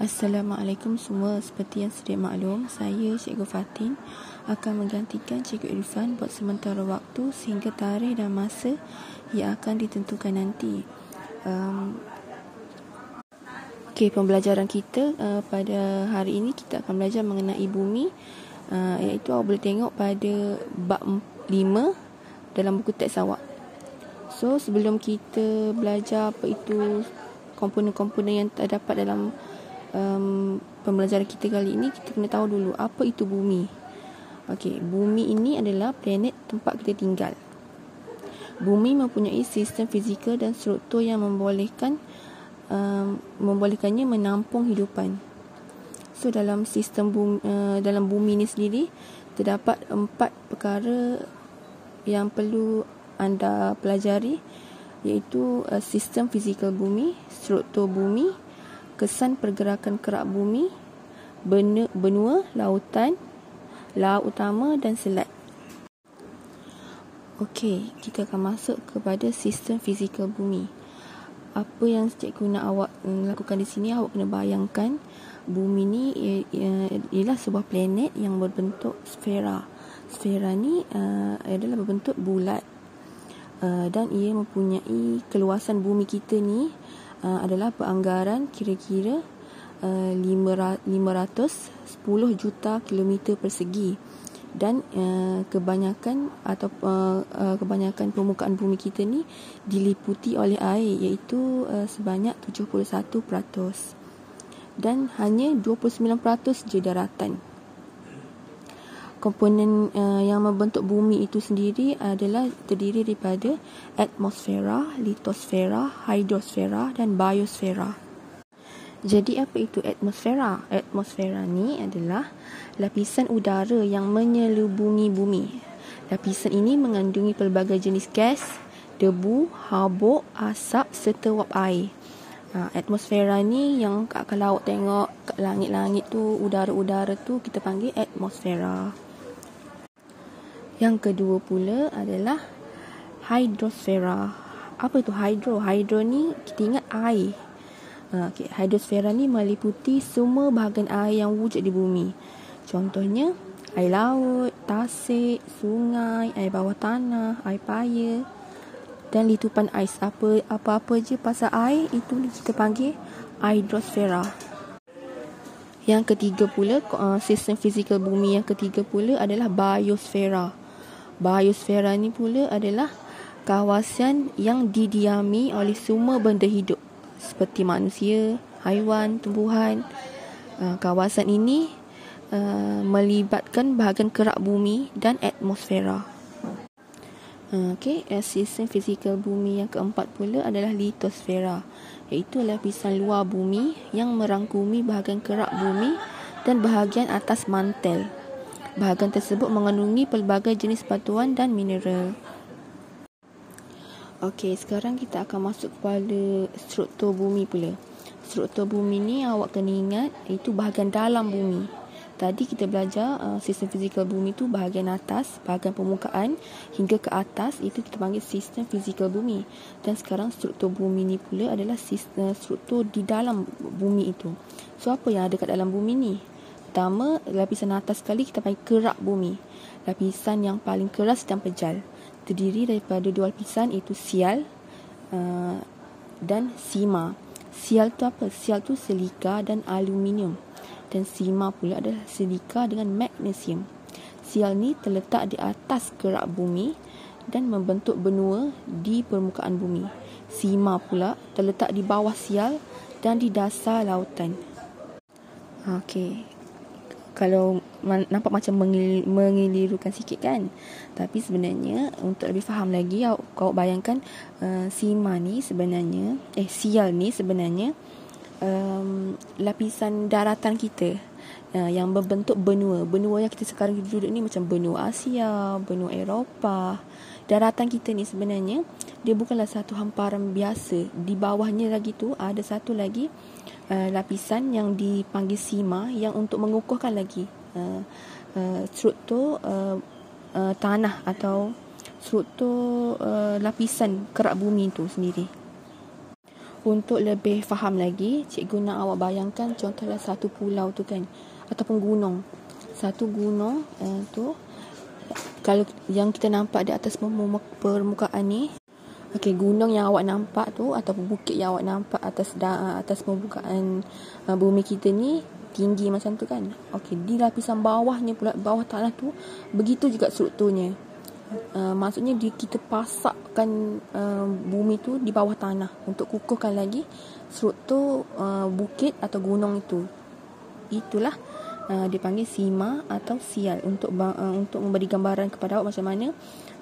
Assalamualaikum semua. Seperti yang sedia maklum, saya Cikgu Fatin akan menggantikan Cikgu Irfan buat sementara waktu sehingga tarikh dan masa yang akan ditentukan nanti. Um, Okey, pembelajaran kita uh, pada hari ini kita akan belajar mengenai bumi uh, iaitu awak boleh tengok pada bab 5 dalam buku teks awak. So, sebelum kita belajar apa itu komponen-komponen yang terdapat dalam um, pembelajaran kita kali ini kita kena tahu dulu apa itu bumi. Okey, bumi ini adalah planet tempat kita tinggal. Bumi mempunyai sistem fizikal dan struktur yang membolehkan um, membolehkannya menampung hidupan. So dalam sistem bumi, uh, dalam bumi ini sendiri terdapat empat perkara yang perlu anda pelajari iaitu uh, sistem fizikal bumi, struktur bumi, kesan pergerakan kerak bumi, benua, benua lautan, laut utama dan selat. Okey, kita akan masuk kepada sistem fizikal bumi. Apa yang cikgu nak awak lakukan di sini, awak kena bayangkan bumi ni ialah sebuah planet yang berbentuk sfera. Sfera ni uh, adalah berbentuk bulat. Uh, dan ia mempunyai keluasan bumi kita ni uh, adalah peranggaran kira-kira uh, 510 juta kilometer persegi. Dan uh, kebanyakan atau uh, uh, kebanyakan permukaan bumi kita ni diliputi oleh air iaitu uh, sebanyak 71% dan hanya 29% je daratan komponen uh, yang membentuk bumi itu sendiri adalah terdiri daripada atmosfera, litosfera, hidrosfera dan biosfera. Jadi apa itu atmosfera? Atmosfera ni adalah lapisan udara yang menyelubungi bumi. Lapisan ini mengandungi pelbagai jenis gas, debu, habuk, asap serta wap air. Ha, atmosfera ni yang kalau awak tengok kat langit-langit tu, udara-udara tu kita panggil atmosfera. Yang kedua pula adalah hidrosfera. Apa itu hydro? Hydro ni kita ingat air. Ha, okay. Hidrosfera ni meliputi semua bahagian air yang wujud di bumi. Contohnya air laut, tasik, sungai, air bawah tanah, air paya dan litupan ais. Apa apa-apa je pasal air itu kita panggil hidrosfera. Yang ketiga pula uh, sistem fizikal bumi yang ketiga pula adalah biosfera. Biosfera ni pula adalah kawasan yang didiami oleh semua benda hidup seperti manusia, haiwan, tumbuhan. Uh, kawasan ini uh, melibatkan bahagian kerak bumi dan atmosfera. Uh, okay, sistem fizikal bumi yang keempat pula adalah litosfera iaitu lapisan luar bumi yang merangkumi bahagian kerak bumi dan bahagian atas mantel. Bahagian tersebut mengandungi pelbagai jenis batuan dan mineral. Okey, sekarang kita akan masuk kepada struktur bumi pula. Struktur bumi ni awak kena ingat itu bahagian dalam bumi. Tadi kita belajar uh, sistem fizikal bumi tu bahagian atas, bahagian permukaan hingga ke atas itu kita panggil sistem fizikal bumi. Dan sekarang struktur bumi ni pula adalah sistem, struktur di dalam bumi itu. So apa yang ada kat dalam bumi ni? Pertama, lapisan atas sekali kita panggil kerak bumi. Lapisan yang paling keras dan pejal. Terdiri daripada dua lapisan iaitu sial uh, dan sima. Sial tu apa? Sial tu silika dan aluminium. Dan sima pula adalah silika dengan magnesium. Sial ni terletak di atas kerak bumi dan membentuk benua di permukaan bumi. Sima pula terletak di bawah sial dan di dasar lautan. Okey, kalau nampak macam mengil, mengelirukan sikit kan? Tapi sebenarnya untuk lebih faham lagi kau bayangkan uh, sima ni sebenarnya eh sial ni sebenarnya um, lapisan daratan kita uh, yang berbentuk benua. Benua yang kita sekarang duduk ni macam benua Asia benua Eropah. Daratan kita ni sebenarnya dia bukanlah satu hamparan biasa. Di bawahnya lagi tu ada satu lagi uh, lapisan yang dipanggil sima yang untuk mengukuhkan lagi uh, uh, struktur uh, uh, tanah atau struktur uh, lapisan kerak bumi itu sendiri. Untuk lebih faham lagi, cikgu nak awak bayangkan contohnya satu pulau tu kan ataupun gunung. Satu gunung uh, tu kalau yang kita nampak di atas permukaan ni Okey, gunung yang awak nampak tu ataupun bukit yang awak nampak atas da, atas permukaan uh, bumi kita ni tinggi macam tu kan. Okey, di lapisan bawahnya pula bawah tanah tu begitu juga strukturnya. Uh, maksudnya di kita pasakkan uh, bumi tu di bawah tanah untuk kukuhkan lagi struktur uh, bukit atau gunung itu. Itulah uh, dipanggil sima atau sial untuk uh, untuk memberi gambaran kepada awak macam mana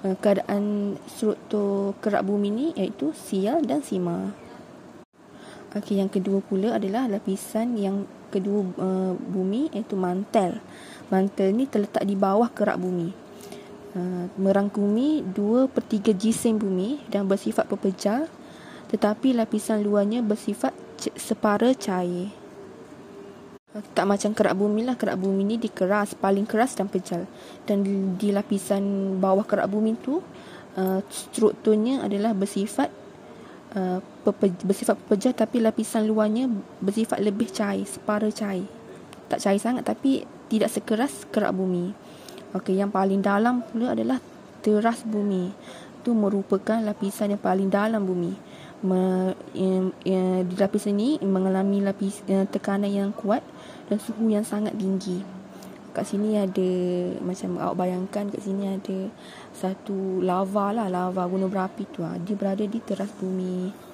uh, keadaan struktur kerak bumi ni iaitu sial dan sima. Okey, yang kedua pula adalah lapisan yang kedua uh, bumi iaitu mantel. Mantel ni terletak di bawah kerak bumi. Uh, merangkumi 2 per 3 jisim bumi dan bersifat pepejal tetapi lapisan luarnya bersifat separa cair. Tak macam kerak bumi lah. Kerak bumi ni dikeras. Paling keras dan pejal. Dan di, lapisan bawah kerak bumi tu, uh, strukturnya adalah bersifat uh, pepe, bersifat pepejal tapi lapisan luarnya bersifat lebih cair. Separa cair. Tak cair sangat tapi tidak sekeras kerak bumi. Okey, yang paling dalam pula adalah teras bumi. Itu merupakan lapisan yang paling dalam bumi. Me, di lapisan ini mengalami lapis yang, tekanan yang kuat dan suhu yang sangat tinggi. Kat sini ada macam awak bayangkan kat sini ada satu lava lah, lava gunung berapi tu lah. Dia berada di teras bumi.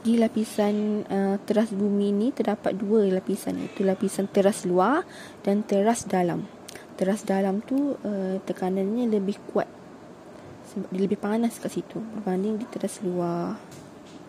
Di lapisan uh, teras bumi ni terdapat dua lapisan itu lapisan teras luar dan teras dalam. Teras dalam tu uh, tekanannya lebih kuat sebab dia lebih panas kat situ berbanding di teras luar.